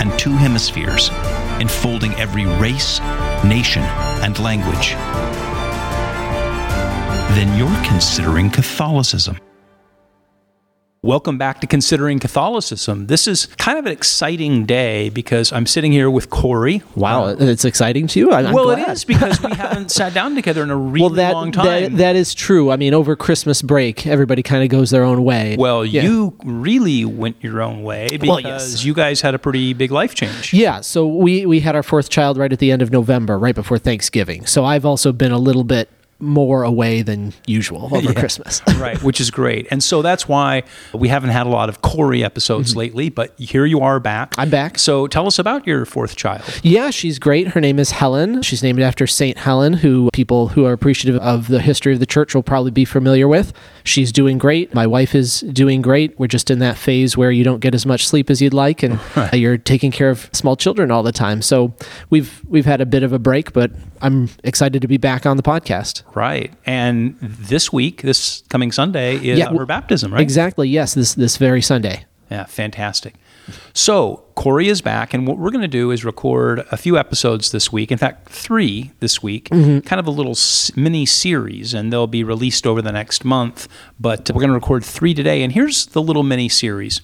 and two hemispheres, enfolding every race, nation, and language, then you're considering Catholicism. Welcome back to Considering Catholicism. This is kind of an exciting day because I'm sitting here with Corey. Wow, it's exciting to you. I, well, it is because we haven't sat down together in a really well, that, long time. That, that is true. I mean, over Christmas break, everybody kind of goes their own way. Well, yeah. you really went your own way because well, yes. you guys had a pretty big life change. Yeah. So we we had our fourth child right at the end of November, right before Thanksgiving. So I've also been a little bit more away than usual over yeah, Christmas. right, which is great. And so that's why we haven't had a lot of Corey episodes mm-hmm. lately, but here you are back. I'm back. So tell us about your fourth child. Yeah, she's great. Her name is Helen. She's named after St. Helen, who people who are appreciative of the history of the church will probably be familiar with. She's doing great. My wife is doing great. We're just in that phase where you don't get as much sleep as you'd like and right. you're taking care of small children all the time. So we've we've had a bit of a break, but I'm excited to be back on the podcast. Right. And this week, this coming Sunday, is yeah, her baptism, right? Exactly. Yes. This this very Sunday. Yeah. Fantastic. So Corey is back, and what we're going to do is record a few episodes this week. In fact, three this week, mm-hmm. kind of a little mini series, and they'll be released over the next month. But we're going to record three today. And here's the little mini series.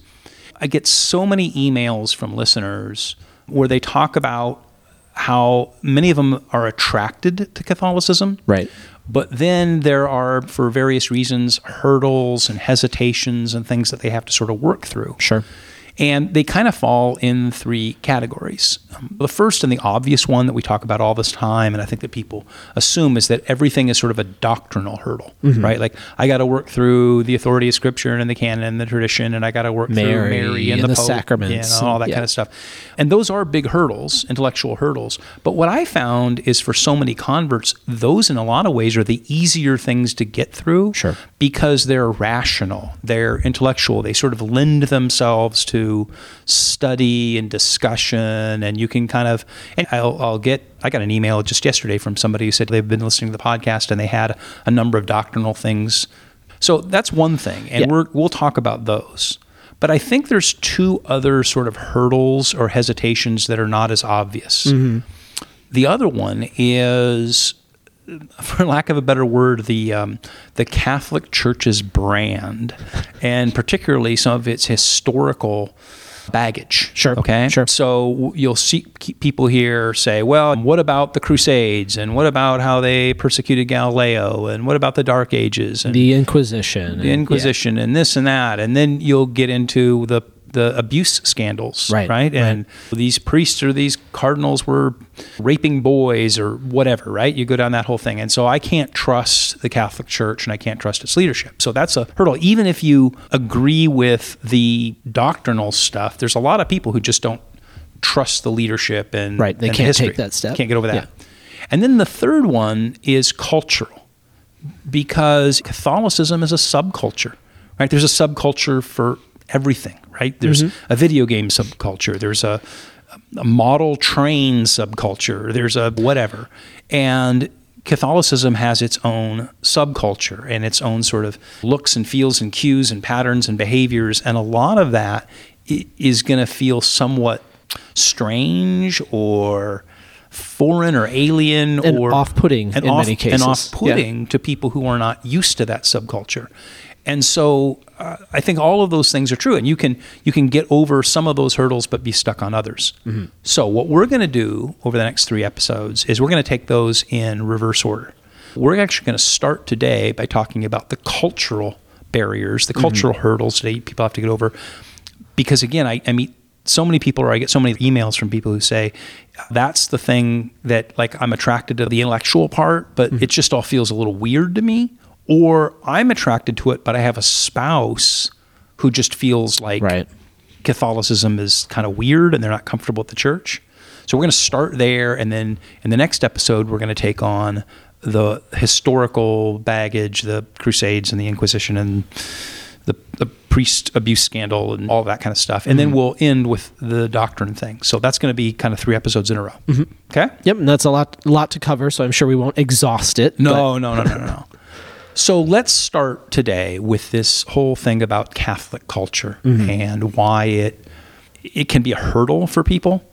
I get so many emails from listeners where they talk about how many of them are attracted to Catholicism. Right. But then there are, for various reasons, hurdles and hesitations and things that they have to sort of work through. Sure. And they kind of fall in three categories. Um, the first and the obvious one that we talk about all this time, and I think that people assume, is that everything is sort of a doctrinal hurdle, mm-hmm. right? Like, I got to work through the authority of Scripture and the canon and the tradition, and I got to work Mary, through Mary and, and the, the Pope, sacraments, and all that yeah. kind of stuff. And those are big hurdles, intellectual hurdles. But what I found is for so many converts, those in a lot of ways are the easier things to get through sure. because they're rational, they're intellectual, they sort of lend themselves to study and discussion, and you can kind of. And I'll, I'll get. I got an email just yesterday from somebody who said they've been listening to the podcast and they had a number of doctrinal things. So that's one thing, and yeah. we're, we'll talk about those. But I think there's two other sort of hurdles or hesitations that are not as obvious. Mm-hmm. The other one is for lack of a better word, the um, the Catholic Church's brand, and particularly some of its historical baggage. Sure. Okay. Sure. So you'll see people here say, "Well, what about the Crusades? And what about how they persecuted Galileo? And what about the Dark Ages? And the Inquisition? The Inquisition, and, yeah. and this and that." And then you'll get into the the abuse scandals, right? Right, and right. these priests or these cardinals were raping boys or whatever, right? You go down that whole thing, and so I can't trust the Catholic Church and I can't trust its leadership. So that's a hurdle. Even if you agree with the doctrinal stuff, there's a lot of people who just don't trust the leadership and right. They and can't the take that step. Can't get over that. Yeah. And then the third one is cultural, because Catholicism is a subculture. Right? There's a subculture for everything, right? There's mm-hmm. a video game subculture. There's a, a model train subculture. There's a whatever. And Catholicism has its own subculture and its own sort of looks and feels and cues and patterns and behaviors. And a lot of that is going to feel somewhat strange or foreign or alien and or off-putting in off, many cases and off-putting yeah. to people who are not used to that subculture. And so uh, I think all of those things are true, and you can you can get over some of those hurdles, but be stuck on others. Mm-hmm. So what we're going to do over the next three episodes is we're going to take those in reverse order. We're actually going to start today by talking about the cultural barriers, the mm-hmm. cultural hurdles that people have to get over. Because again, I, I meet so many people, or I get so many emails from people who say, that's the thing that like I'm attracted to the intellectual part, but mm-hmm. it just all feels a little weird to me or I'm attracted to it, but I have a spouse who just feels like right. Catholicism is kind of weird and they're not comfortable with the church. So we're going to start there, and then in the next episode, we're going to take on the historical baggage, the Crusades and the Inquisition, and the, the priest abuse scandal and all that kind of stuff. And then mm-hmm. we'll end with the doctrine thing. So that's going to be kind of three episodes in a row. Mm-hmm. Okay? Yep, and that's a lot lot to cover, so I'm sure we won't exhaust it. but- No, no, no, no, no, no. So let's start today with this whole thing about Catholic culture mm-hmm. and why it it can be a hurdle for people.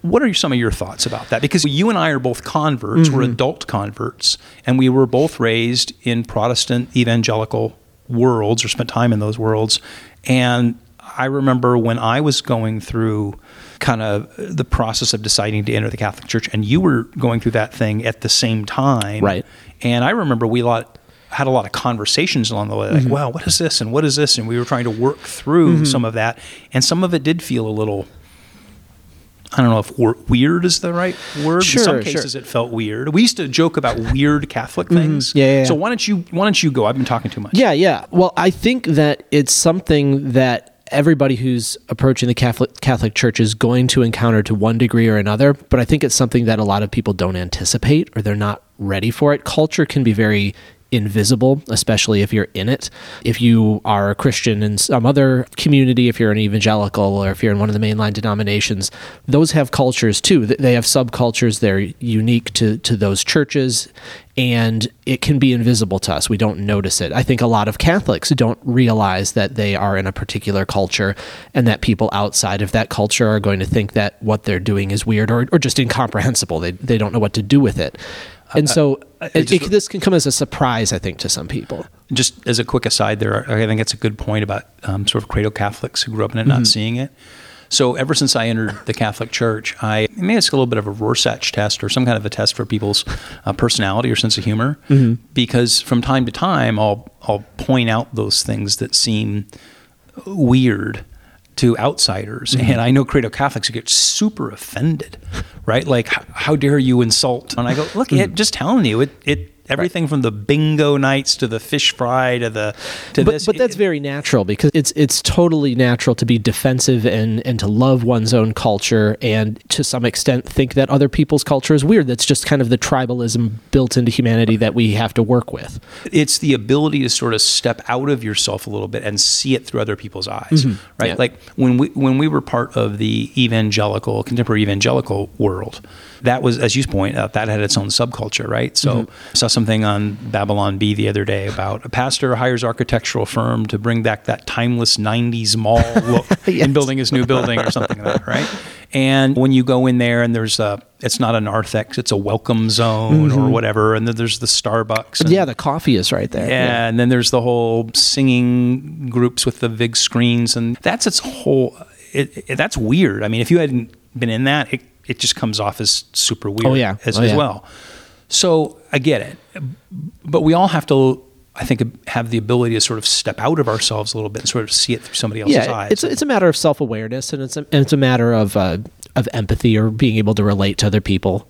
What are some of your thoughts about that? Because you and I are both converts, we're mm-hmm. adult converts, and we were both raised in Protestant evangelical worlds or spent time in those worlds. And I remember when I was going through kind of the process of deciding to enter the Catholic Church, and you were going through that thing at the same time. Right. And I remember we lot, had a lot of conversations along the way, like, mm-hmm. wow, what is this? And what is this? And we were trying to work through mm-hmm. some of that. And some of it did feel a little, I don't know if weird is the right word. Sure, In some sure. cases, it felt weird. We used to joke about weird Catholic mm-hmm. things. Yeah, yeah, yeah. So why don't you why don't you go? I've been talking too much. Yeah, yeah. Well, I think that it's something that everybody who's approaching the Catholic Catholic Church is going to encounter to one degree or another, but I think it's something that a lot of people don't anticipate or they're not ready for it. Culture can be very invisible, especially if you're in it. If you are a Christian in some other community, if you're an evangelical or if you're in one of the mainline denominations, those have cultures too. They have subcultures. They're unique to, to those churches and it can be invisible to us. We don't notice it. I think a lot of Catholics don't realize that they are in a particular culture and that people outside of that culture are going to think that what they're doing is weird or, or just incomprehensible. They, they don't know what to do with it. And uh, uh, so it, just- it- this can come as a surprise, I think, to some people. just as a quick aside there, I think it's a good point about um, sort of cradle Catholics who grew up in it not seeing it. So ever since I entered the Catholic Church, I maybe it's a little bit of a Rorschach test or some kind of a test for people's uh, personality or sense of humor, because from time to time I'll I'll point out those things that seem weird to outsiders, and I know cradle Catholics who get super offended, right? Like, how dare you insult? And I go, look, hmm. it, just telling you, it it everything from the bingo nights to the fish fry to the to But, this. but that's it- very natural because it's it's totally natural to be defensive and, and to love one's own culture and to some extent think that other people's culture is weird. That's just kind of the tribalism built into humanity that we have to work with. it's the ability to sort of step out of yourself a little bit and see it through other people's eyes mm-hmm. right Yeah. like when we when we were part of the evangelical contemporary evangelical world that was as you point out that had its own subculture right so I saw something on Babylon Bee the other day about a pastor hires architectural firm to bring back that timeless 90s mall look in building his new building or something like that right and when you go in there and there's a it's not a narthex it's a welcome zone or mm-hmm. whatever and then there's the starbucks and Yeah, the coffee is right there. yeah, and then there's the whole singing groups with the big screens, and that's its whole. It, it- that's weird. I mean, if you hadn't been in that, it, it just comes off as super weird Oh, yeah. as, Oh, as yeah. well. So I get it, but we all have to. I think have the ability to sort of step out of ourselves a little bit and sort of see it through somebody else's yeah, eyes. it's it's a matter of self awareness and it's a, and it's a matter of uh, of empathy or being able to relate to other people.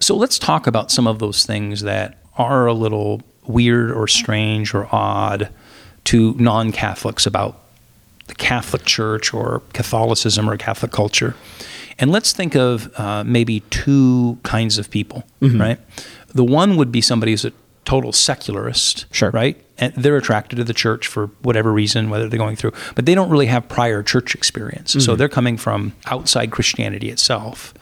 So let's talk about some of those things that are a little weird or strange or odd to non Catholics about the Catholic Church or Catholicism or Catholic culture. And let's think of uh, maybe two kinds of people, right? The one would be somebody who's a total secularist, Sure. right? And they're attracted to the church for whatever reason, whether they're going through, but they don't really have prior church experience. So they're coming from outside Christianity itself.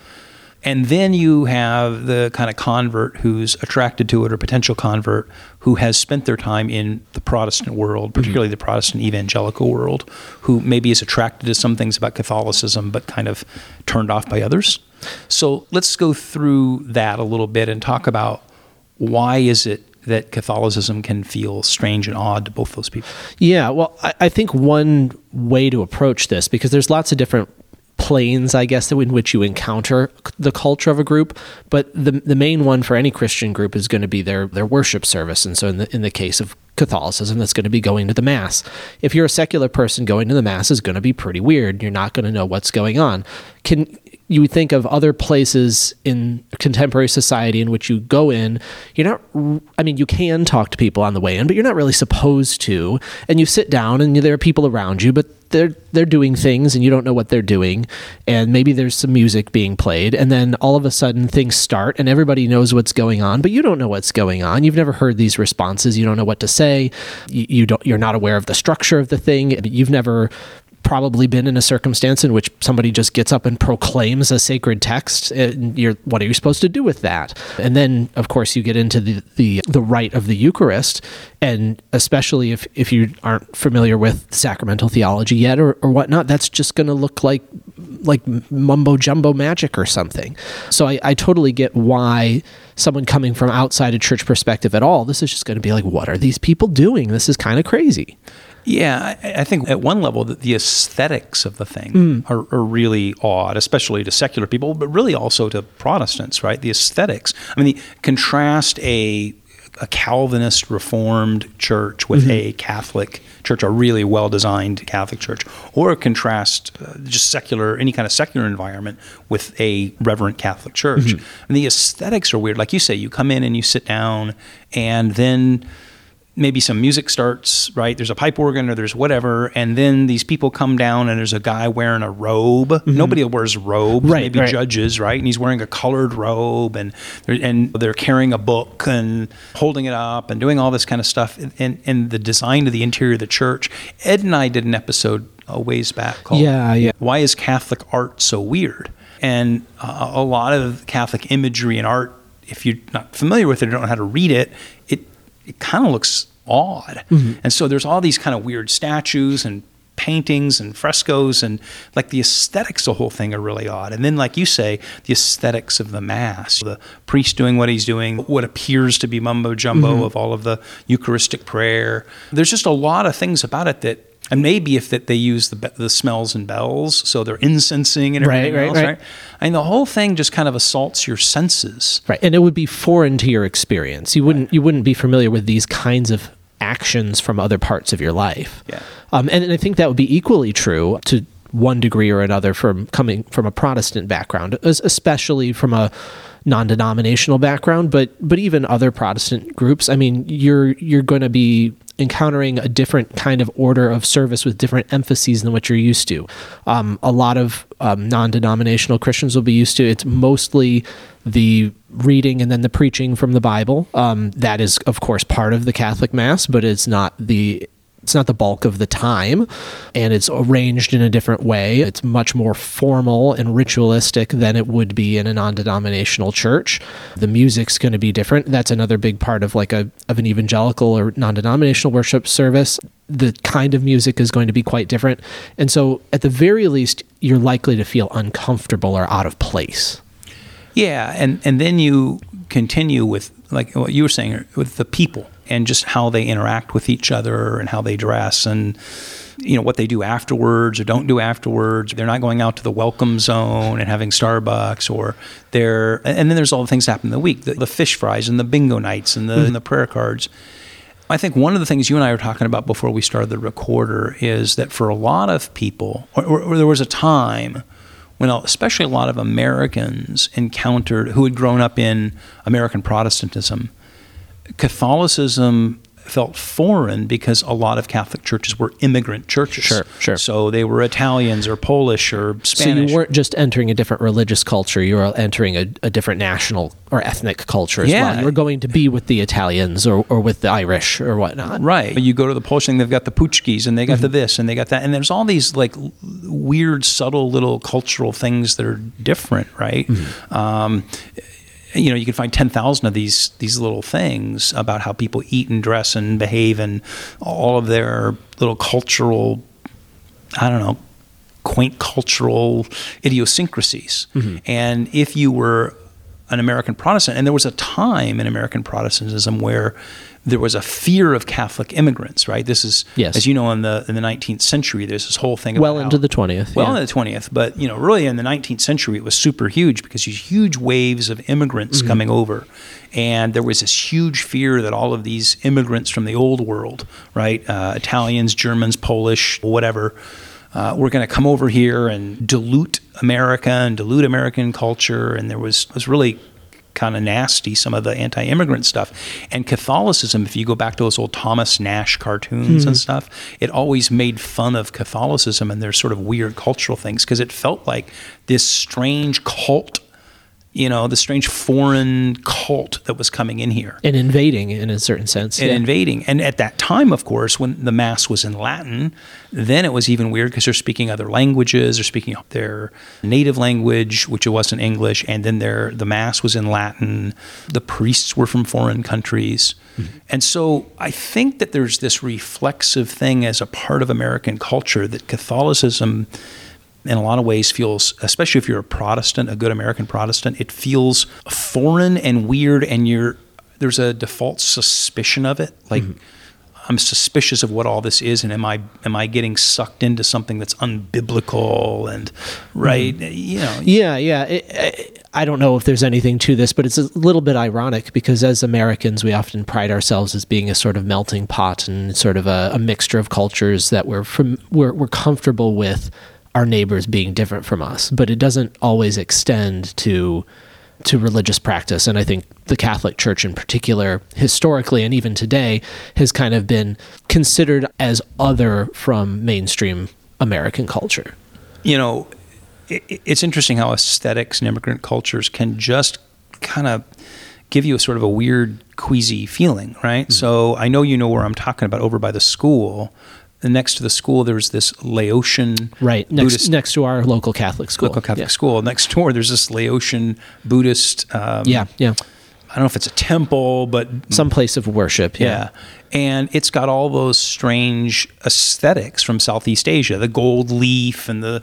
And then you have the kind of convert who's attracted to it or potential convert who has spent their time in the Protestant world, mm-hmm. particularly the Protestant evangelical world, who maybe is attracted to some things about Catholicism but kind of turned off by others. So let's go through that a little bit and talk about why is it that Catholicism can feel strange and odd to both those people. Yeah, well, I, I think one way to approach this, because there's lots of different planes, I guess, in which you encounter the culture of a group, but the the main one for any Christian group is going to be their their worship service, and so in the in the case of Catholicism, that's going to be going to the mass. If you're a secular person, going to the mass is going to be pretty weird. You're not going to know what's going on. Can you think of other places in contemporary society in which you go in you're not i mean you can talk to people on the way in but you're not really supposed to. And you sit down and there are people around you but they're they're doing things and you don't know what they're doing. And maybe there's some music being played and then all of a sudden things start and everybody knows what's going on but you don't know what's going on. You've never heard these responses. You don't know what to say. You, you don't you're not aware of the structure of the thing. You've never probably been in a circumstance in which somebody just gets up and proclaims a sacred text eh, and you're what are you supposed to do with that? And then of course you get into the the, the rite of the eucharist and especially if if you aren't familiar with sacramental theology yet or, or whatnot that's just going to look like like mumbo jumbo magic or something. So I, I totally get why someone coming from outside a church perspective at all this is just going to be like what are these people doing? This is kind of crazy yeah, I, I, think at one level the, the aesthetics of the thing mm. are, are, really odd, especially to secular people, but really also to Protestants, right? The aesthetics. I mean, the, contrast a a Calvinist Reformed church with mm-hmm. a Catholic church, a really well designed Catholic church, or contrast uh, just secular, any kind of secular environment with a reverent Catholic church. Mm-hmm. And the aesthetics are weird. Like you say, you come in and you sit down, and then maybe some music starts, right? There's a pipe organ or there's whatever, and then these people come down and there's a guy wearing a robe. Mm-hmm. Nobody wears robes, right, maybe right. judges, right? And he's wearing a colored robe and they're, and they're carrying a book and holding it up and doing all this kind of stuff. And, and the design of the interior of the church. Ed and I did an episode a ways back called yeah, yeah. Why is Catholic art so weird? And uh, a lot of Catholic imagery and art if you're not familiar with it or don't know how to read it, it it kind of looks odd. Mm-hmm. And so there's all these kind of weird statues and paintings and frescoes and like the aesthetics of the whole thing are really odd. And then like you say, the aesthetics of the mass, the priest doing what he's doing, what appears to be mumbo jumbo mm-hmm. of all of the Eucharistic prayer. There's just a lot of things about it that and maybe if that they use the the smells and bells, so they're incensing and everything right, right, else, right. right? I mean, the whole thing just kind of assaults your senses, right? And it would be foreign to your experience. You wouldn't right. you wouldn't be familiar with these kinds of actions from other parts of your life. Yeah, um, and, and I think that would be equally true to one degree or another from coming from a Protestant background, especially from a non-denominational background, but but even other Protestant groups. I mean, you're you're going to be encountering a different kind of order of service with different emphases than what you're used to. Um, a lot of um, non-denominational Christians will be used to it's mostly the reading and then the preaching from the Bible. Um, that is, of course, part of the Catholic Mass, but it's not the it's not the bulk of the time, and it's arranged in a different way. It's much more formal and ritualistic than it would be in a non-denominational church. The music's going to be different. That's another big part of like a of an evangelical or non-denominational worship service. The kind of music is going to be quite different, and so at the very least, you're likely to feel uncomfortable or out of place. Yeah, and and then you continue with like what you were saying with the people and just how they interact with each other and how they dress and you know what they do afterwards or don't do afterwards. They're not going out to the welcome zone and having Starbucks or they're and then there's all the things that happen in the week, the, the fish fries and the bingo nights and the, mm-hmm. and the prayer cards. I think one of the things you and I were talking about before we started the recorder is that for a lot of people, or, or, or there was a time when especially a lot of Americans encountered who had grown up in American Protestantism Catholicism felt foreign because a lot of Catholic churches were immigrant churches. Sure, sure. So they were Italians or Polish or Spanish. So you weren't just entering a different religious culture; you were entering a, a different national or ethnic culture as yeah. well. You were going to be with the Italians or, or with the Irish or whatnot. Right. But you go to the Polish thing; they've got the Paczkis and they got mm-hmm. the this and they got that, and there's all these like weird, subtle little cultural things that are different. Right. Mm-hmm. Um, you know you can find 10,000 of these these little things about how people eat and dress and behave and all of their little cultural I don't know quaint cultural idiosyncrasies. Mm-hmm. And if you were an American Protestant and there was a time in American Protestantism where there was a fear of Catholic immigrants, right? This is, yes. as you know, in the in the 19th century, there's this whole thing. Well into the 20th. Well yeah. into the 20th, but you know, really in the 19th century, it was super huge because these huge waves of immigrants mm-hmm. coming over, and there was this huge fear that all of these immigrants from the old world, right, uh, Italians, Germans, Polish, whatever. uh, were going to come over here and dilute America and dilute American culture, and there was was really kind of nasty some of the anti-immigrant stuff. And catholicism if you go back to those old Thomas Nast cartoons and hmm. stuff it always made fun of catholicism and their sort of weird cultural things because it felt like this strange cult you know the strange foreign cult that was coming in here and invading in a certain sense. and yeah. invading. And at that time, of course, when the mass was in Latin, then it was even weird because they're speaking other languages. They're speaking their native language, which it wasn't English, and then their the mass was in Latin. The priests were from foreign countries, mm-hmm. and so I think that there's this reflexive thing as a part of American culture that Catholicism. In a lot of ways, feels, especially if you're a Protestant, a good American Protestant, it feels foreign and weird, and you're there's a default suspicion of it. Like mm-hmm. i'm suspicious of what all this is and am i am i getting sucked into something that's unbiblical and mm-hmm. right? You know. Yeah, yeah. It, I- I don't know if there's anything to this, but it's a little bit ironic because as Americans, we often pride ourselves as being a sort of melting pot and sort of a, a mixture of cultures that we're from we're, we're comfortable with our neighbors being different from us, but it doesn't always extend to to religious practice. And I think the Catholic Church in particular, historically and even today, has kind of been considered as other from mainstream American culture. you know, it, it's interesting how aesthetics and immigrant cultures can just kind of give you a sort of a weird, queasy feeling, right? Mm-hmm. So I know you know where I'm talking about over by the school. Next to the school, there's this Laotian Right next Buddhist next to our local Catholic school. local Catholic Yeah. school. Next door, there's this Laotian Buddhist. Um, Yeah, yeah. I don't know if it's a temple, but Some place of worship. Yeah. yeah. And it's got all those strange aesthetics from Southeast Asia the gold leaf and the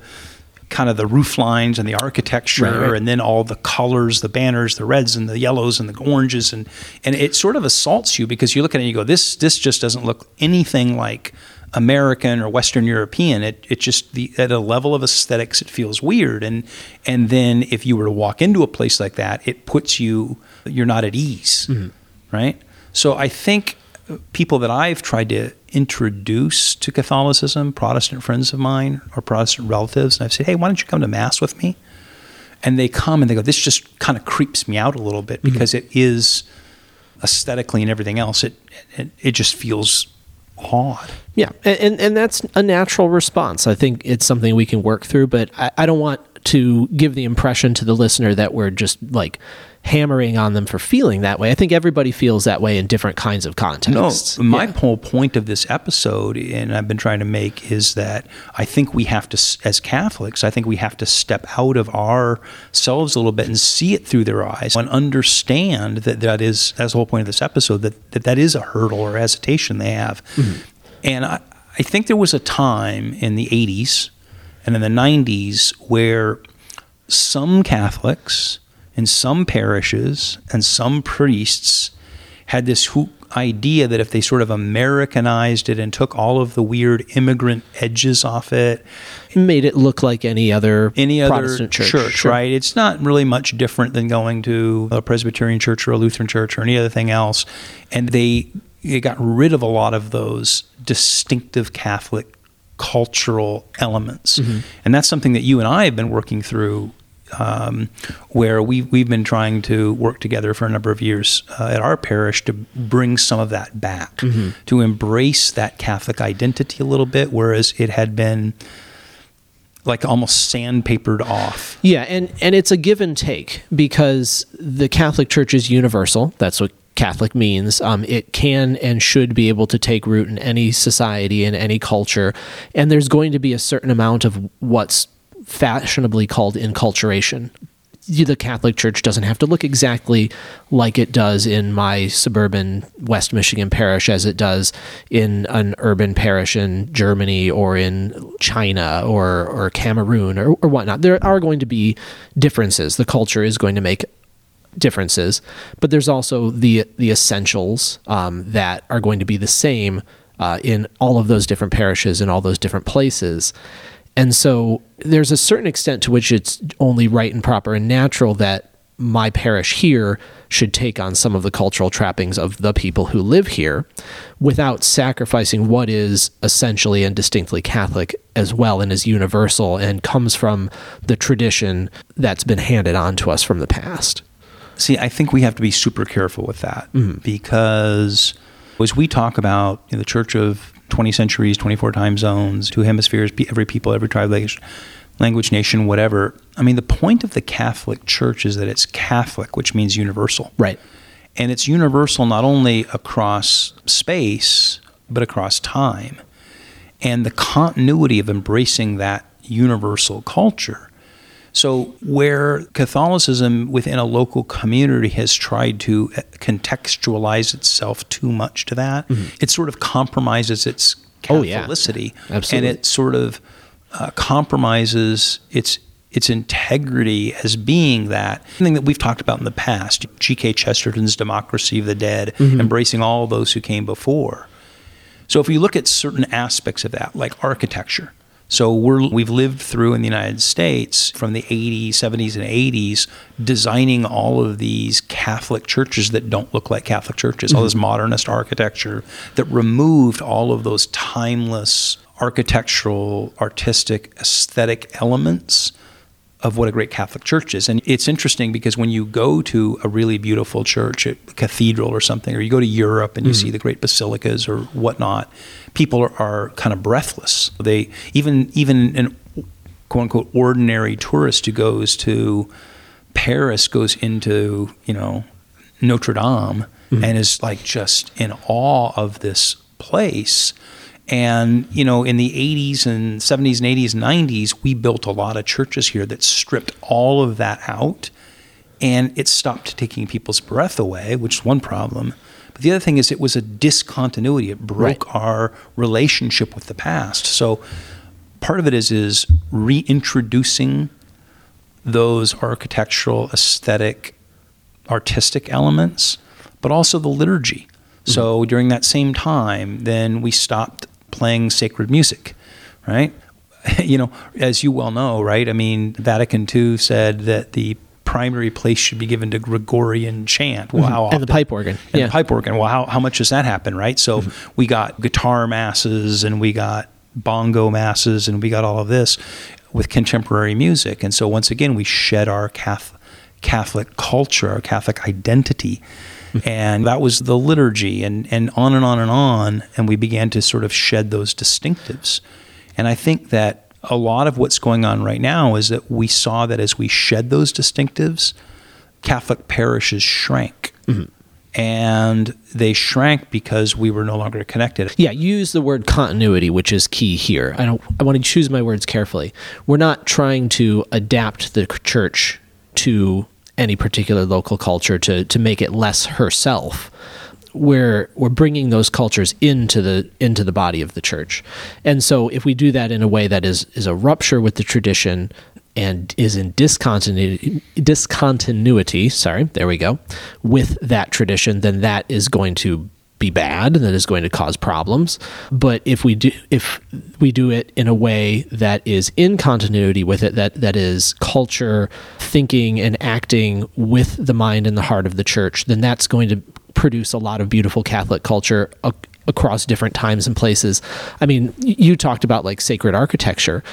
kind of the roof lines and the architecture Right, right. and then all the colors the banners the reds and the yellows and the oranges and and it sort of assaults you because you look at it and you go this this just doesn't look anything like American or Western European it it just the at a level of aesthetics it feels weird. And and then if you were to walk into a place like that it puts you you're not at ease. Mm-hmm. Right? So I think people that I've tried to introduce to Catholicism, Protestant friends of mine or Protestant relatives, and I've said, hey, why don't you come to Mass with me? And they come and they go, this just kind of creeps me out a little bit mm-hmm. because it is aesthetically and everything else, it, it, it just feels odd. Yeah, and and that's a natural response. I think it's something we can work through, but I, I don't want to give the impression to the listener that we're just like hammering on them for feeling that way. I think everybody feels that way in different kinds of contexts. No, my Yeah. whole point of this episode, and I've been trying to make, is that I think we have to, as Catholics, I think we have to step out of ourselves a little bit and see it through their eyes and understand that that is, that's the whole point of this episode, that that, that is a hurdle or hesitation they have. Mm-hmm. And I, I think there was a time in the 80s and in the 90s where some Catholics in some parishes and some priests had this idea that if they sort of Americanized it and took all of the weird immigrant edges off it, it made it look like any other any other Protestant church, Sure. right? It's not really much different than going to a Presbyterian church or a Lutheran church or any other thing else. And they, they got rid of a lot of those distinctive Catholic cultural elements. Mm-hmm. And that's something that you and I have been working through. Um, where we we've been trying to work together for a number of years uh, at our parish to bring some of that back, Mm-hmm. to embrace that Catholic identity a little bit, whereas it had been like almost sandpapered off. Yeah, and and it's a give and take because the Catholic Church is universal. That's what Catholic means. Um, it can and should be able to take root in any society in any culture, and there's going to be a certain amount of what's fashionably called inculturation. The Catholic Church doesn't have to look exactly like it does in my suburban West Michigan parish as it does in an urban parish in Germany or in China or, or Cameroon or, or whatnot. There are going to be differences. The culture is going to make differences, but there's also the the essentials um, that are going to be the same uh, in all of those different parishes and all those different places. And so there's a certain extent to which it's only right and proper and natural that my parish here should take on some of the cultural trappings of the people who live here without sacrificing what is essentially and distinctly Catholic as well and is universal and comes from the tradition that's been handed on to us from the past. See, I think we have to be super careful with that mm-hmm. because as we talk about you know, the Church of 20 centuries, 24 time zones, two hemispheres, every people, every tribe, language, nation, whatever. I mean, the point of the Catholic Church is that it's Catholic, which means universal. Right. And it's universal not only across space, but across time. And the continuity of embracing that universal culture. So, where Catholicism within a local community has tried to contextualize itself too much to that, it sort of compromises its Mm-hmm. Oh, yeah. Catholicity. Absolutely. And it sort of uh, compromises its its integrity as being that thing that we've talked about in the past. G.K. Chesterton's Democracy of the Dead, embracing all those who came before. So if we look at certain aspects of that, like architecture, so we're we've lived through in the United States from the 80s, 70s, and 80s, designing all of these Catholic churches that don't look like Catholic churches, all mm-hmm. this modernist architecture that removed all of those timeless architectural, artistic, aesthetic elements of what a great Catholic church is. And it's interesting because when you go to a really beautiful church, a cathedral or something, or you go to Europe and you mm-hmm. see the great basilicas or whatnot, people are, are kind of breathless. They even even an quote unquote ordinary tourist who goes to Paris goes into you know Notre Dame mm-hmm. and is like just in awe of this place. And, you know, in the 80s and 70s and 80s and 90s, we built a lot of churches here that stripped all of that out and it stopped taking people's breath away, which is one problem. But the other thing is it was a discontinuity. It broke our relationship with the past. So part of it is is reintroducing those architectural, aesthetic, artistic elements, but also the liturgy. Mm-hmm. So during that same time, then we stopped playing sacred music, right? you know, as you well know, right? I mean, Vatican II said that the primary place should be given to Gregorian chant. Well, mm-hmm. how And the pipe organ. And Yeah. the pipe organ. Well, how, how much does that happen, right? So mm-hmm. we got guitar masses and we got bongo masses and we got all of this with contemporary music. And so once again, we shed our Catholic, Catholic culture, our Catholic identity. And that was the liturgy and, and on and on and on. And we began to sort of shed those distinctives. And I think that a lot of what's going on right now is that we saw that as we shed those distinctives, Catholic parishes shrank. Mm-hmm. And they shrank because we were no longer connected. Yeah, use the word continuity, which is key here. I don't. I want to choose my words carefully. We're not trying to adapt the church to any particular local culture to to make it less herself. We're we're bringing those cultures into the into the body of the church, and so if we do that in a way that is is a rupture with the tradition and is in discontinuity discontinuity sorry there we go with that tradition then that is going to be bad that is going to cause problems. But if we do if we do it in a way that is in continuity with it that that is culture thinking and acting with the mind and the heart of the church then that's going to produce a lot of beautiful catholic culture ac- across different times and places. I mean you talked about like sacred architecture.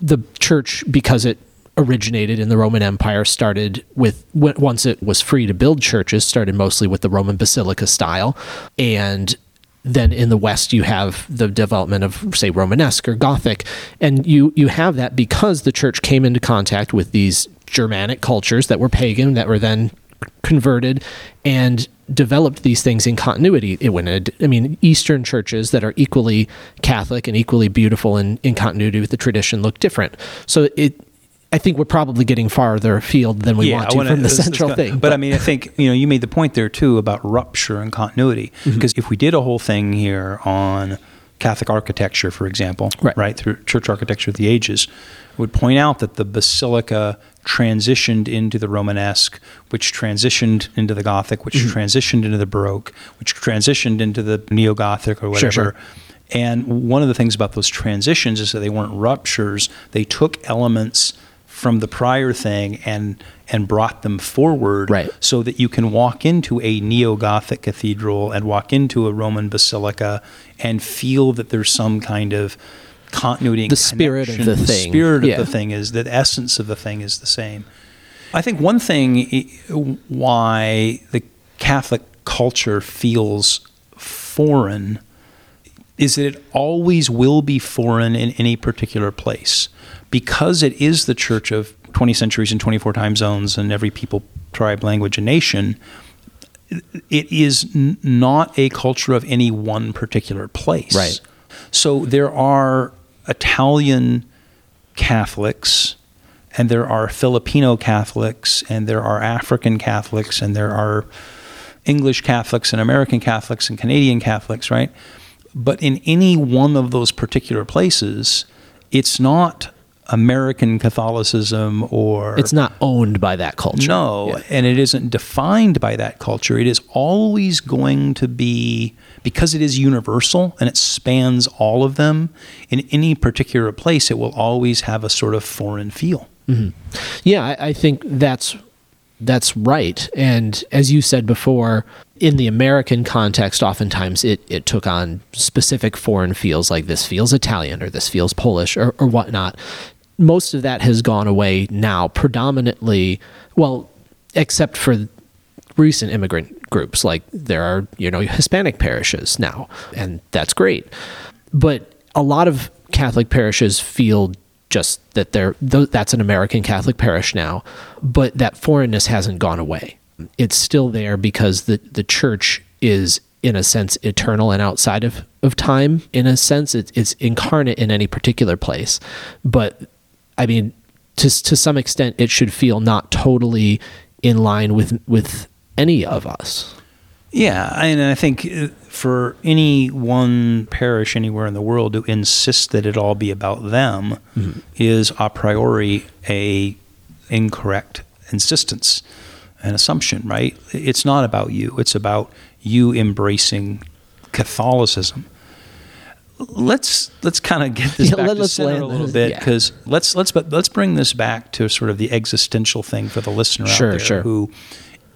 The church because it originated in the Roman Empire started with once it was free to build churches started mostly with the Roman basilica style and then in the west you have the development of say romanesque or gothic and you you have that because the church came into contact with these germanic cultures that were pagan that were then converted and developed these things in continuity. It went, I mean, Eastern churches that are equally Catholic and equally beautiful and in continuity with the tradition look different. So it, I think we're probably getting farther afield than we want to wanna- from the central thing. But, I mean, I think you know you made the point there too about rupture and continuity. Mm-hmm. Because if we did a whole thing here on Catholic architecture, for example, Right. through church architecture of the ages, would point out that the basilica transitioned into the Romanesque, which transitioned into the Gothic, which Mm-hmm. transitioned into the Baroque, which transitioned into the Neo Gothic or whatever. Sure, sure. And one of the things about those transitions is that they weren't ruptures; they took elements from the prior thing and and brought them forward Right. so that you can walk into a neo-gothic cathedral and walk into a roman basilica and feel that there's some kind of continuity and The spirit of connection. the thing. spirit Yeah. of the thing is that essence of the thing is the same i think one thing why the catholic culture feels foreign is that it always will be foreign in any particular place because it is the church of 20 centuries and 24 time zones and every people tribe language and nation it is n- not a culture of any one particular place Right. so there are italian catholics and there are filipino catholics and there are african catholics and there are English Catholics and American Catholics and Canadian Catholics, right? But in any one of those particular places, it's not American Catholicism or It's not owned by that culture. no, Yeah. and it isn't defined by that culture. It is always going to be because it is universal and it spans all of them. In any particular place, it will always have a sort of foreign feel. Mm-hmm. Yeah, I, I think that's that's right. And as you said before, in the American context, oftentimes it, it took on specific foreign feels like this feels Italian or this feels Polish or, or whatnot. Most of that has gone away now, predominantly, well, except for recent immigrant groups. Like there are, you know, Hispanic parishes now, and that's great. But a lot of Catholic parishes feel just that they're th- that's an American Catholic parish now, but that foreignness hasn't gone away. It's still there because the the church is in a sense eternal and outside of, of time in a sense it's, it's incarnate in any particular place but i mean to, to some extent it should feel not totally in line with with any of us Yeah, and I think uh, for any one parish anywhere in the world to insist that it all be about them is a priori a incorrect insistence, an assumption, right? It's not about you. It's about you embracing Catholicism. Let's let's kind of get this Yeah, back let- to center a little bit yeah. because let's let's but let's bring this back to sort of the existential thing for the listener Sure, out there sure. who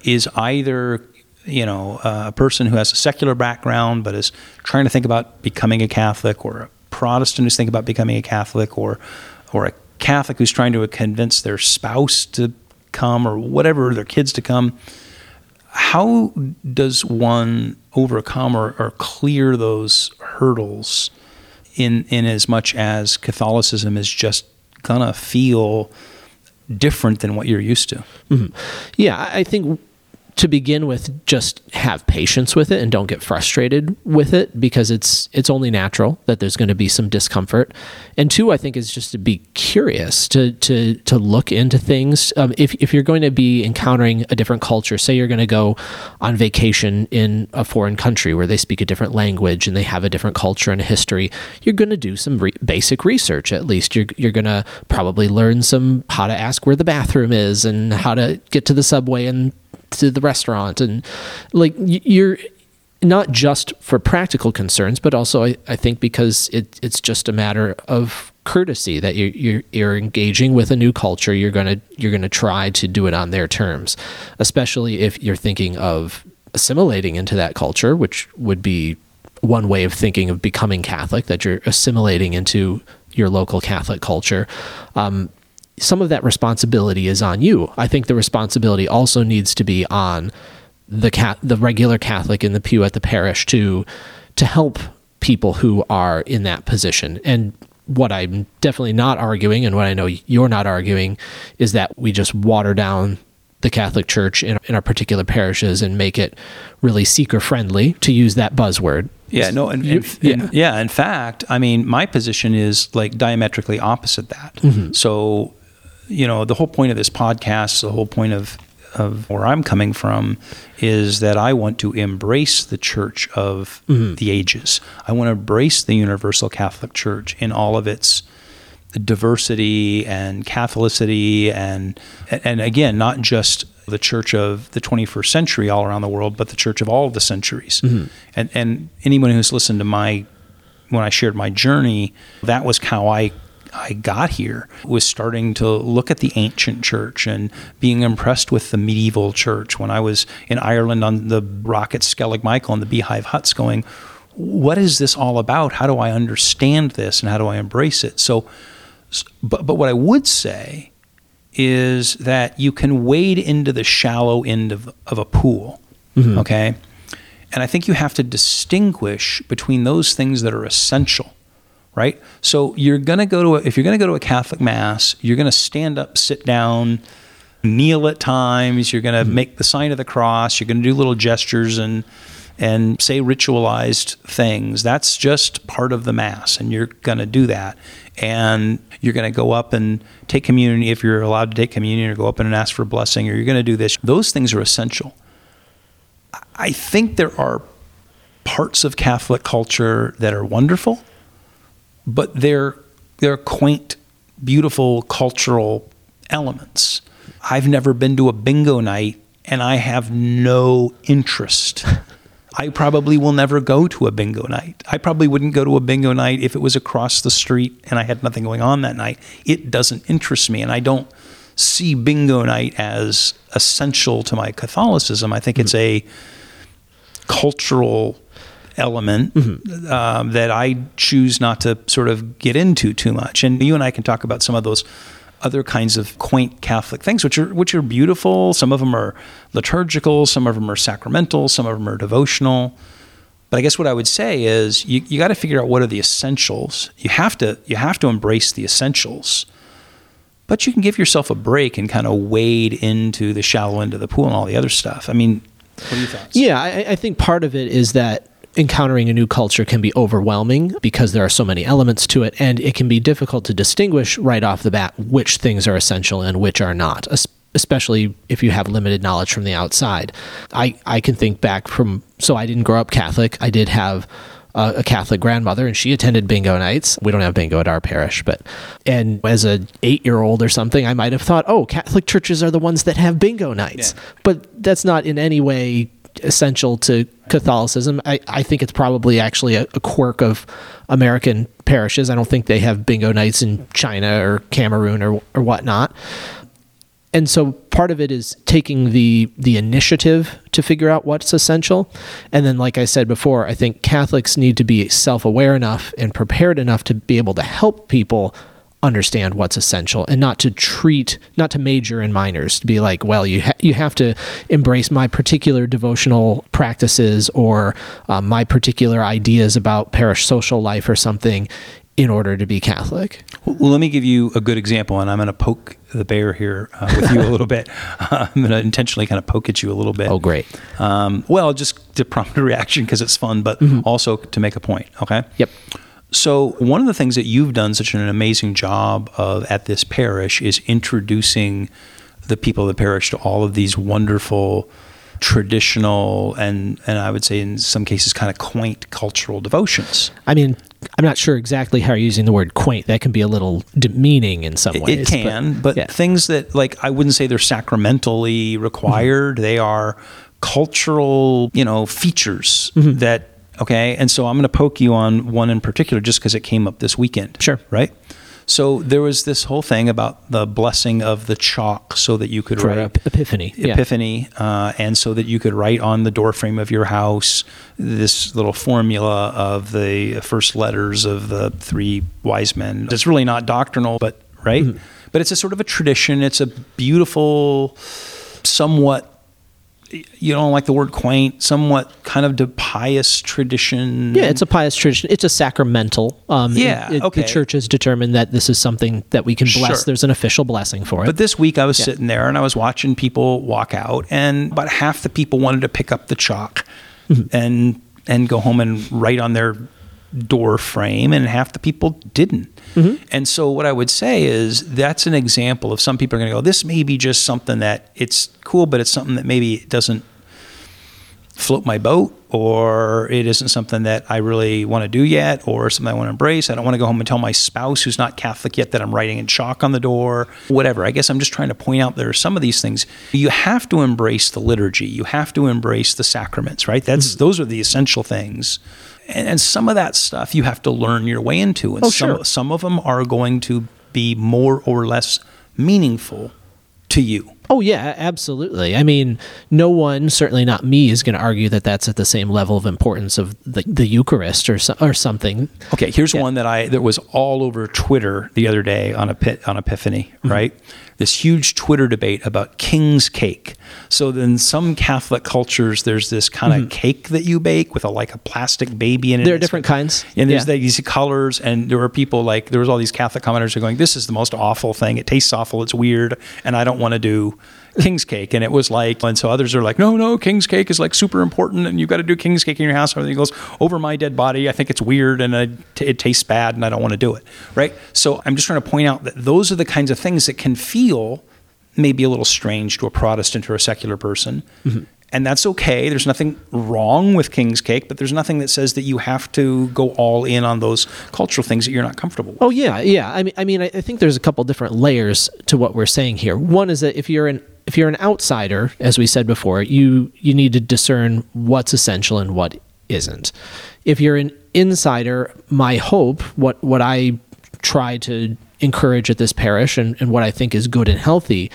is either you know uh, a person who has a secular background but is trying to think about becoming a Catholic, or a Protestant who's thinking about becoming a Catholic, or or a Catholic who's trying to convince their spouse to come, or whatever their kids to come. How does one overcome or, or clear those hurdles in in as much as Catholicism is just gonna feel different than what you're used to? Mm-hmm. Yeah, I I think to begin with, just have patience with it and don't get frustrated with it because it's it's only natural that there's going to be some discomfort. And two, I think is just to be curious to to to look into things. Um, if if you're going to be encountering a different culture, say you're going to go on vacation in a foreign country where they speak a different language and they have a different culture and history, you're going to do some re- basic research. At least you're you're going to probably learn some how to ask where the bathroom is and how to get to the subway and to the restaurant and like you're not just for practical concerns but also I, I think because it, it's just a matter of courtesy that you're, you're you're engaging with a new culture you're gonna you're gonna try to do it on their terms especially if you're thinking of assimilating into that culture which would be one way of thinking of becoming Catholic that you're assimilating into your local Catholic culture. Um, some of that responsibility is on you. I think the responsibility also needs to be on the cat, the regular Catholic in the pew at the parish to to help people who are in that position. And what I'm definitely not arguing, and what I know you're not arguing, is that we just water down the Catholic Church in, in our particular parishes and make it really seeker friendly, to use that buzzword. Yeah, no, and, and- and- yeah. In fact, I mean, my position is like diametrically opposite that. Mm-hmm. So, you know, the whole point of this podcast, the whole point of of where I'm coming from, is that I want to embrace the Church of Mm-hmm. the ages. I want to embrace the Universal Catholic Church in all of its diversity and Catholicity, and and again, not just the Church of the 21st century all around the world, but the Church of all of the centuries. And and anyone who's listened to my when I shared my journey, that was how I I got here was starting to look at the ancient church and being impressed with the medieval church. When I was in Ireland on the rock at Skellig Michael and the Beehive Huts, going, what is this all about? How do I understand this and how do I embrace it? So, but, but what I would say is that you can wade into the shallow end of, of a pool, mm-hmm. okay? And I think you have to distinguish between those things that are essential, right? So you're going to go to a, if you're going to go to a Catholic mass, you're going to stand up, sit down, kneel at times, you're going to mm-hmm. make the sign of the cross, you're going to do little gestures and and say ritualized things. That's just part of the Mass, and you're going to do that. And you're going to go up and take communion if you're allowed to take communion, or go up and ask for a blessing, or you're going to do this. Those things are essential. I think there are parts of Catholic culture that are wonderful, but they're they're quaint, beautiful cultural elements. I've never been to a bingo night and I have no interest I probably will never go to a bingo night. I probably wouldn't go to a bingo night if it was across the street and I had nothing going on that night. It doesn't interest me, and I don't see bingo night as essential to my Catholicism. I think mm-hmm. it's a cultural element mm-hmm. um, that I choose not to sort of get into too much. And you and I can talk about some of those other kinds of quaint Catholic things, which are which are beautiful. Some of them are liturgical, some of them are sacramental, some of them are devotional. But I guess what I would say is you, you got to figure out what are the essentials. You have to you have to embrace the essentials. But you can give yourself a break and kind of wade into the shallow end of the pool and all the other stuff. I mean, what are your thoughts? Yeah, I, I think part of it is that encountering a new culture can be overwhelming because there are so many elements to it, and it can be difficult to distinguish right off the bat which things are essential and which are not, especially if you have limited knowledge from the outside. I, I can think back from, so I didn't grow up Catholic. I did have a, a Catholic grandmother, and she attended bingo nights. We don't have bingo at our parish, but and as a eight year old or something, I might have thought, oh, Catholic churches are the ones that have bingo nights, yeah. but that's not in any way essential to Catholicism. I, I think it's probably actually a, a, quirk of American parishes. I don't think they have bingo nights in China or Cameroon or, or whatnot. And so part of it is taking the the initiative to figure out what's essential. And then like I said before, I think Catholics need to be self-aware enough and prepared enough to be able to help people understand what's essential and not to treat not to major in minors to be like well you ha- you have to embrace my particular devotional practices or uh, my particular ideas about parish social life or something in order to be Catholic. Well, let me give you a good example, and I'm going to poke the bear here uh, with you a little bit. Uh, I'm going to intentionally kind of poke at you a little bit. Oh, great. Um, well, just to prompt a reaction because it's fun, but mm-hmm. also to make a point. Okay. Yep. So, one of the things that you've done such an amazing job of at this parish is introducing the people of the parish to all of these wonderful traditional and and I would say in some cases kind of quaint cultural devotions. I mean, I'm not sure exactly how you're using the word quaint. That can be a little demeaning in some ways. It can, but, but yeah. things that like I wouldn't say they're sacramentally required. Mm-hmm. They are cultural, you know, features mm-hmm. that Okay. And so I'm going to poke you on one in particular just because it came up this weekend. Sure. Right? So there was this whole thing about the blessing of the chalk so that you could For write epiphany, epiphany, yeah. uh, and so that you could write on the doorframe of your house this little formula of the first letters of the three wise men. It's really not doctrinal, but right. Mm-hmm. But it's a sort of a tradition. It's a beautiful, somewhat you don't like the word quaint, somewhat kind of the pious tradition. Yeah, it's a pious tradition. It's a sacramental. Um, yeah, it, okay. The church has determined that this is something that we can bless. Sure. There's an official blessing for it. But this week I was yeah. sitting there and I was watching people walk out, and about half the people wanted to pick up the chalk mm-hmm. and and go home and write on their door frame, and half the people didn't. Mm-hmm. And so, what I would say is that's an example of some people are going to go, this may be just something that it's cool, but it's something that maybe doesn't float my boat, or it isn't something that I really want to do yet, or something I want to embrace. I don't want to go home and tell my spouse who's not Catholic yet that I'm writing in chalk on the door, whatever. I guess I'm just trying to point out there are some of these things. You have to embrace the liturgy, you have to embrace the sacraments, right? That's mm-hmm. those are the essential things And, and some of that stuff you have to learn your way into. And Oh, some, sure. some of them are going to be more or less meaningful to you. Oh yeah, absolutely. I mean, no one, certainly not me, is going to argue that that's at the same level of importance of the, the Eucharist or so, or something. Okay, here's one that I that was all over Twitter the other day on a pit on Epiphany, mm-hmm. right? This huge Twitter debate about king's cake. So then some Catholic cultures there's this kind of mm-hmm. cake that you bake with a like a plastic baby in it. There are different kinds. And there's Yeah. these colors and there were people like there was all these Catholic commenters who are going, This is the most awful thing. It tastes awful, it's weird, and I don't want to do king's cake. And it was like and so others are like, No, no, king's cake is like super important and you've got to do king's cake in your house. And everything goes over my dead body. I think it's weird and it, it tastes bad and I don't want to do it. Right. So I'm just trying to point out that those are the kinds of things that can feel maybe a little strange to a Protestant or a secular person. Mm-hmm. And that's okay. There's nothing wrong with king's cake, but there's nothing that says that you have to go all in on those cultural things that you're not comfortable with. Oh yeah, yeah. I mean, I mean, I I think there's a couple different layers to what we're saying here. One is that if you're an if you're an outsider, as we said before, you you need to discern what's essential and what isn't. If you're an insider, my hope, what what I try to encourage at this parish and, and what I think is good and healthy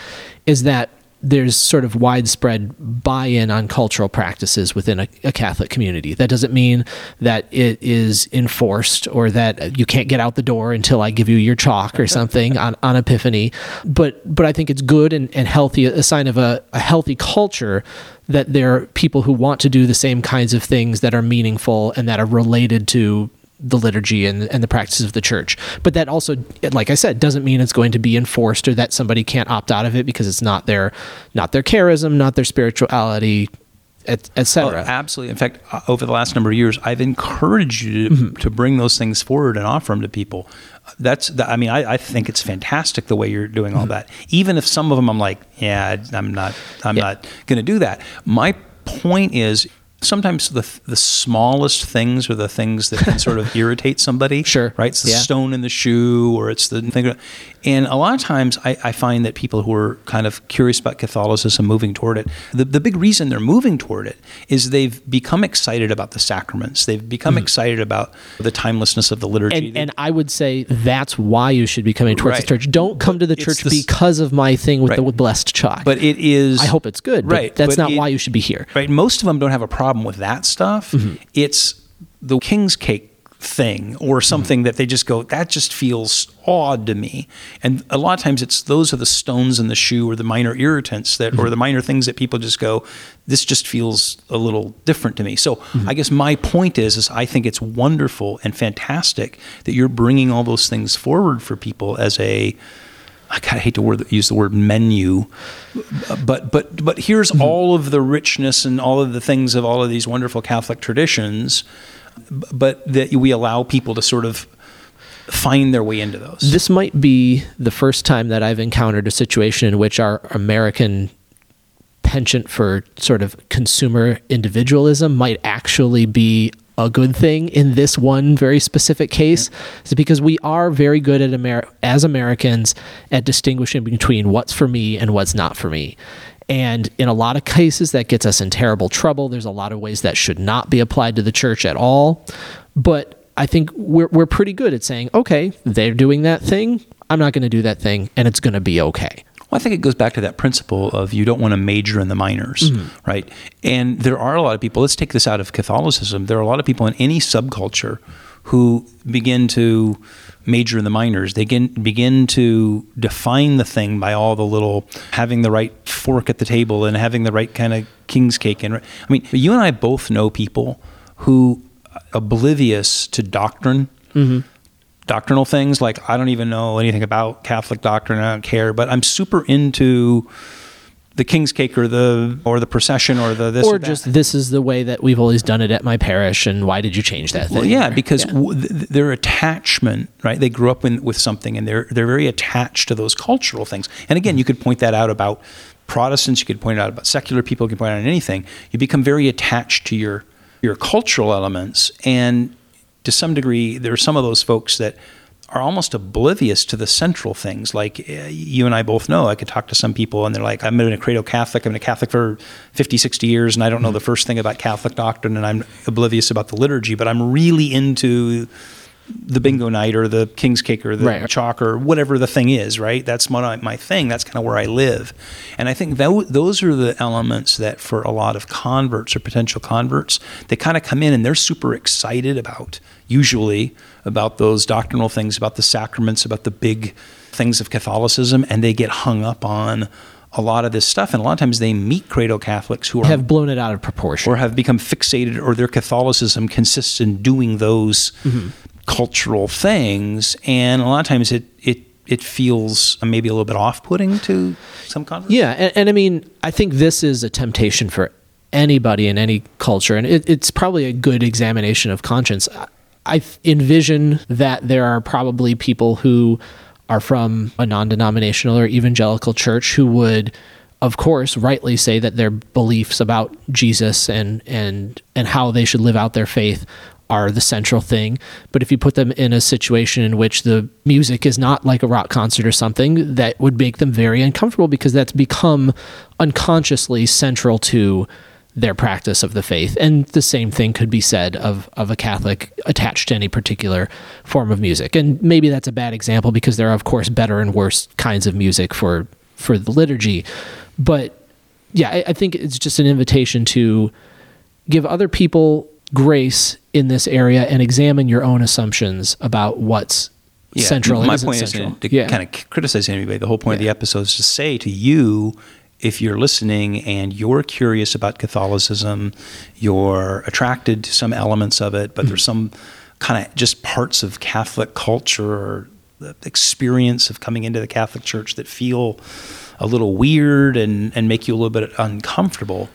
is that there's sort of widespread buy-in on cultural practices within a, a Catholic community. That doesn't mean that it is enforced or that you can't get out the door until I give you your chalk or something on, on Epiphany. But but I think it's good and, and healthy, a sign of a, a healthy culture that there are people who want to do the same kinds of things that are meaningful and that are related to the liturgy and, and the practices of the church. But that also, like I said, doesn't mean it's going to be enforced or that somebody can't opt out of it because it's not their not their charism, not their spirituality, etc. et Oh, absolutely. In fact, uh, over the last number of years, I've encouraged you to, Mm-hmm. to bring those things forward and offer them to people. That's, the, I mean, I, I think it's fantastic the way you're doing Mm-hmm. all that. Even if some of them I'm like, yeah, I'm not, I'm Yeah. not going to do that. My point is, sometimes the the smallest things are the things that can sort of irritate somebody. Sure. right? It's the Yeah. stone in the shoe, or it's the thing. And a lot of times, I, I find that people who are kind of curious about Catholicism, moving toward it, the, the big reason they're moving toward it is they've become excited about the sacraments. They've become hmm. excited about the timelessness of the liturgy. And, and I would say that's why you should be coming towards Right. the church. Don't come to the church this- because of my thing with the Right. blessed chalk. but it is. I hope it's good. but Right, that's but not it- why you should be here. Right. Most of them don't have a problem with that stuff. Mm-hmm. It's the king's cake thing or mm-hmm. something that they just go that just feels odd to me and a lot of times it's those are the stones in the shoe or the minor irritants that or mm-hmm. the minor things that people just go this just feels a little different to me so mm-hmm. i guess my point is is i think it's wonderful and fantastic that you're bringing all those things forward for people as a I kind of hate to word, use the word menu, but but but here's mm-hmm. all of the richness and all of the things of all of these wonderful Catholic traditions, but that we allow people to sort of find their way into those. This might be the first time that I've encountered a situation in which our American penchant for sort of consumer individualism might actually be a good thing in this one very specific case is because we are very good at Amer- as Americans at distinguishing between what's for me and what's not for me. And in a lot of cases, that gets us in terrible trouble. There's a lot of ways that should not be applied to the church at all. But I think we're, we're pretty good at saying, okay, they're doing that thing. I'm not going to do that thing, and it's going to be okay. Well, I think it goes back to that principle of you don't want to major in the minors, mm-hmm. right? And there are a lot of people, let's take this out of Catholicism. There are a lot of people in any subculture who begin to major in the minors. They begin, begin to define the thing by all the little having the right fork at the table and having the right kind of king's cake. And I mean, you and I both know people who uh, oblivious to doctrine mm-hmm. Doctrinal things. Like I don't even know anything about Catholic doctrine. I don't care, but I'm super into the king's cake or the or the procession or the this or, or just this is the way that we've always done it at my parish, and why did you change that thing? Well, yeah, Or- because yeah. w- th- their attachment, right? They grew up in, with something, and they're they're very attached to those cultural things. And again, you could point that out about Protestants. You could point it out about secular people. You could point it out anything. You become very attached to your your cultural elements, and to some degree, there are some of those folks that are almost oblivious to the central things. Like uh, you and I both know, I could talk to some people and they're like, I've been a cradle Catholic, I've been a Catholic for 50, 60 years, and I don't know the first thing about Catholic doctrine, and I'm oblivious about the liturgy, but I'm really into the bingo night or the king's cake or the Right. chalk or whatever the thing is, right? That's my, my thing. That's kind of where I live. And I think tho- those are the elements that for a lot of converts or potential converts, they kind of come in and they're super excited about, usually, about those doctrinal things, about the sacraments, about the big things of Catholicism, and they get hung up on a lot of this stuff. And a lot of times they meet cradle Catholics who are Have blown it out of proportion. or have become fixated or their Catholicism consists in doing those mm-hmm. Cultural things and a lot of times it it it feels maybe a little bit off-putting to some converts. Yeah, and, and I mean, I think this is a temptation for anybody in any culture, and it, it's probably a good examination of conscience. I- I envision that there are probably people who are from a non-denominational or evangelical church who would, of course, rightly say that their beliefs about Jesus and and and how they should live out their faith are the central thing. But if you put them in a situation in which the music is not like a rock concert or something, that would make them very uncomfortable because that's become unconsciously central to their practice of the faith. And the same thing could be said of, of a Catholic attached to any particular form of music. And maybe that's a bad example because there are, of course, better and worse kinds of music for, for the liturgy. But yeah, I, I think it's just an invitation to give other people grace in this area and examine your own assumptions about what's Yeah, central My and isn't point central. isn't to yeah. kind of criticize anybody. The whole point of the episode is to say to you, if you're listening and you're curious about Catholicism, you're attracted to some elements of it, but Mm-hmm. there's some kind of just parts of Catholic culture or the experience of coming into the Catholic Church that feel a little weird and, and make you a little bit uncomfortable.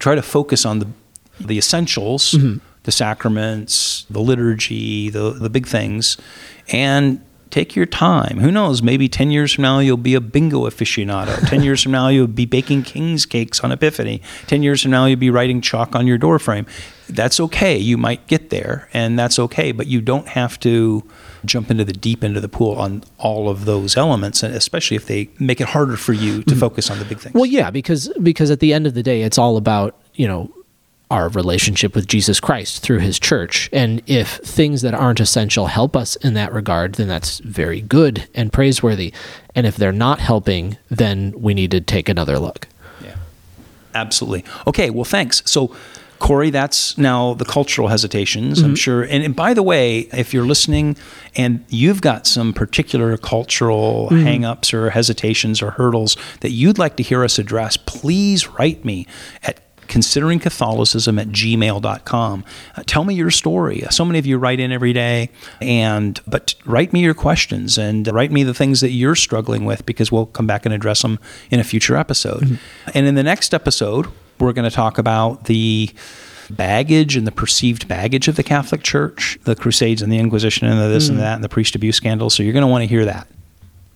Try to focus on the the essentials, Mm-hmm. the sacraments, the liturgy, the the big things, and take your time. Who knows? Maybe ten years from now you'll be a bingo aficionado. ten years from now you'll be baking king's cakes on Epiphany. Ten years from now you'll be writing chalk on your doorframe. That's okay. You might get there, and that's okay. But you don't have to jump into the deep end of the pool on all of those elements, and especially if they make it harder for you to focus on the big things. Well, yeah, because because at the end of the day, it's all about you know our relationship with Jesus Christ through His church, and if things that aren't essential help us in that regard, then that's very good and praiseworthy. And if they're not helping, then we need to take another look. Yeah, absolutely. Okay, well, thanks. So, Cory, that's now the cultural hesitations, I'm mm-hmm. sure. And, and by the way, if you're listening and you've got some particular cultural mm-hmm. hangups or hesitations or hurdles that you'd like to hear us address, please write me at considering catholicism at gmail.com uh, tell me your story. Uh, so many of you write in every day and but write me your questions and write me the things that you're struggling with because we'll come back and address them in a future episode. Mm-hmm. And in the next episode we're going to talk about the baggage and the perceived baggage of the catholic church the crusades and the inquisition and the this and mm. that and the priest abuse scandal. So you're going to want to hear that.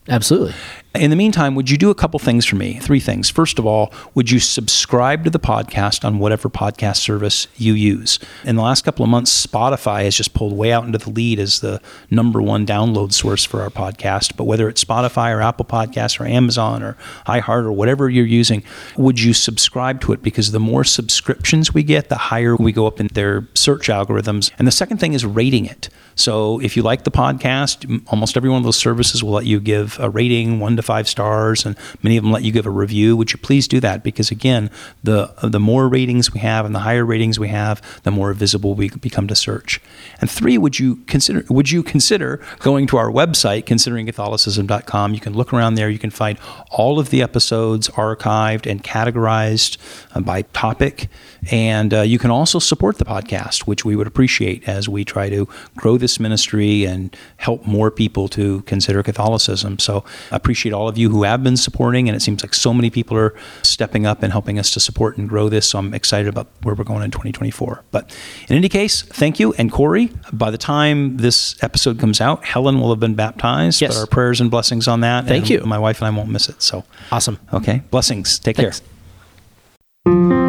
Absolutely. In the meantime, would you do a couple things for me? Three things. First of all, would you subscribe to the podcast on whatever podcast service you use? In the last couple of months, Spotify has just pulled way out into the lead as the number one download source for our podcast. But whether it's Spotify or Apple Podcasts or Amazon or iHeart or whatever you're using, would you subscribe to it? Because the more subscriptions we get, the higher we go up in their search algorithms. And the second thing is rating it. So if you like the podcast, almost every one of those services will let you give a rating, one to five stars, and many of them let you give a review. Would you please do that? Because again, the the more ratings we have and the higher ratings we have, the more visible we become to search. And three, would you consider would you consider going to our website, consideringcatholicism.com? You can look around there. You can find all of the episodes archived and categorized uh, by topic. And uh, you can also support the podcast, which we would appreciate as we try to grow this ministry and help more people to consider Catholicism. So I appreciate all of you who have been supporting, and it seems like so many people are stepping up and helping us to support and grow this. So I'm excited about where we're going in 2024. But in any case, thank you. And Cory, by the time this episode comes out, Helen will have been baptized. Yes. But our prayers and blessings on that. Thank and you. My wife and I won't miss it. So Awesome. okay, blessings. Take Thanks. care.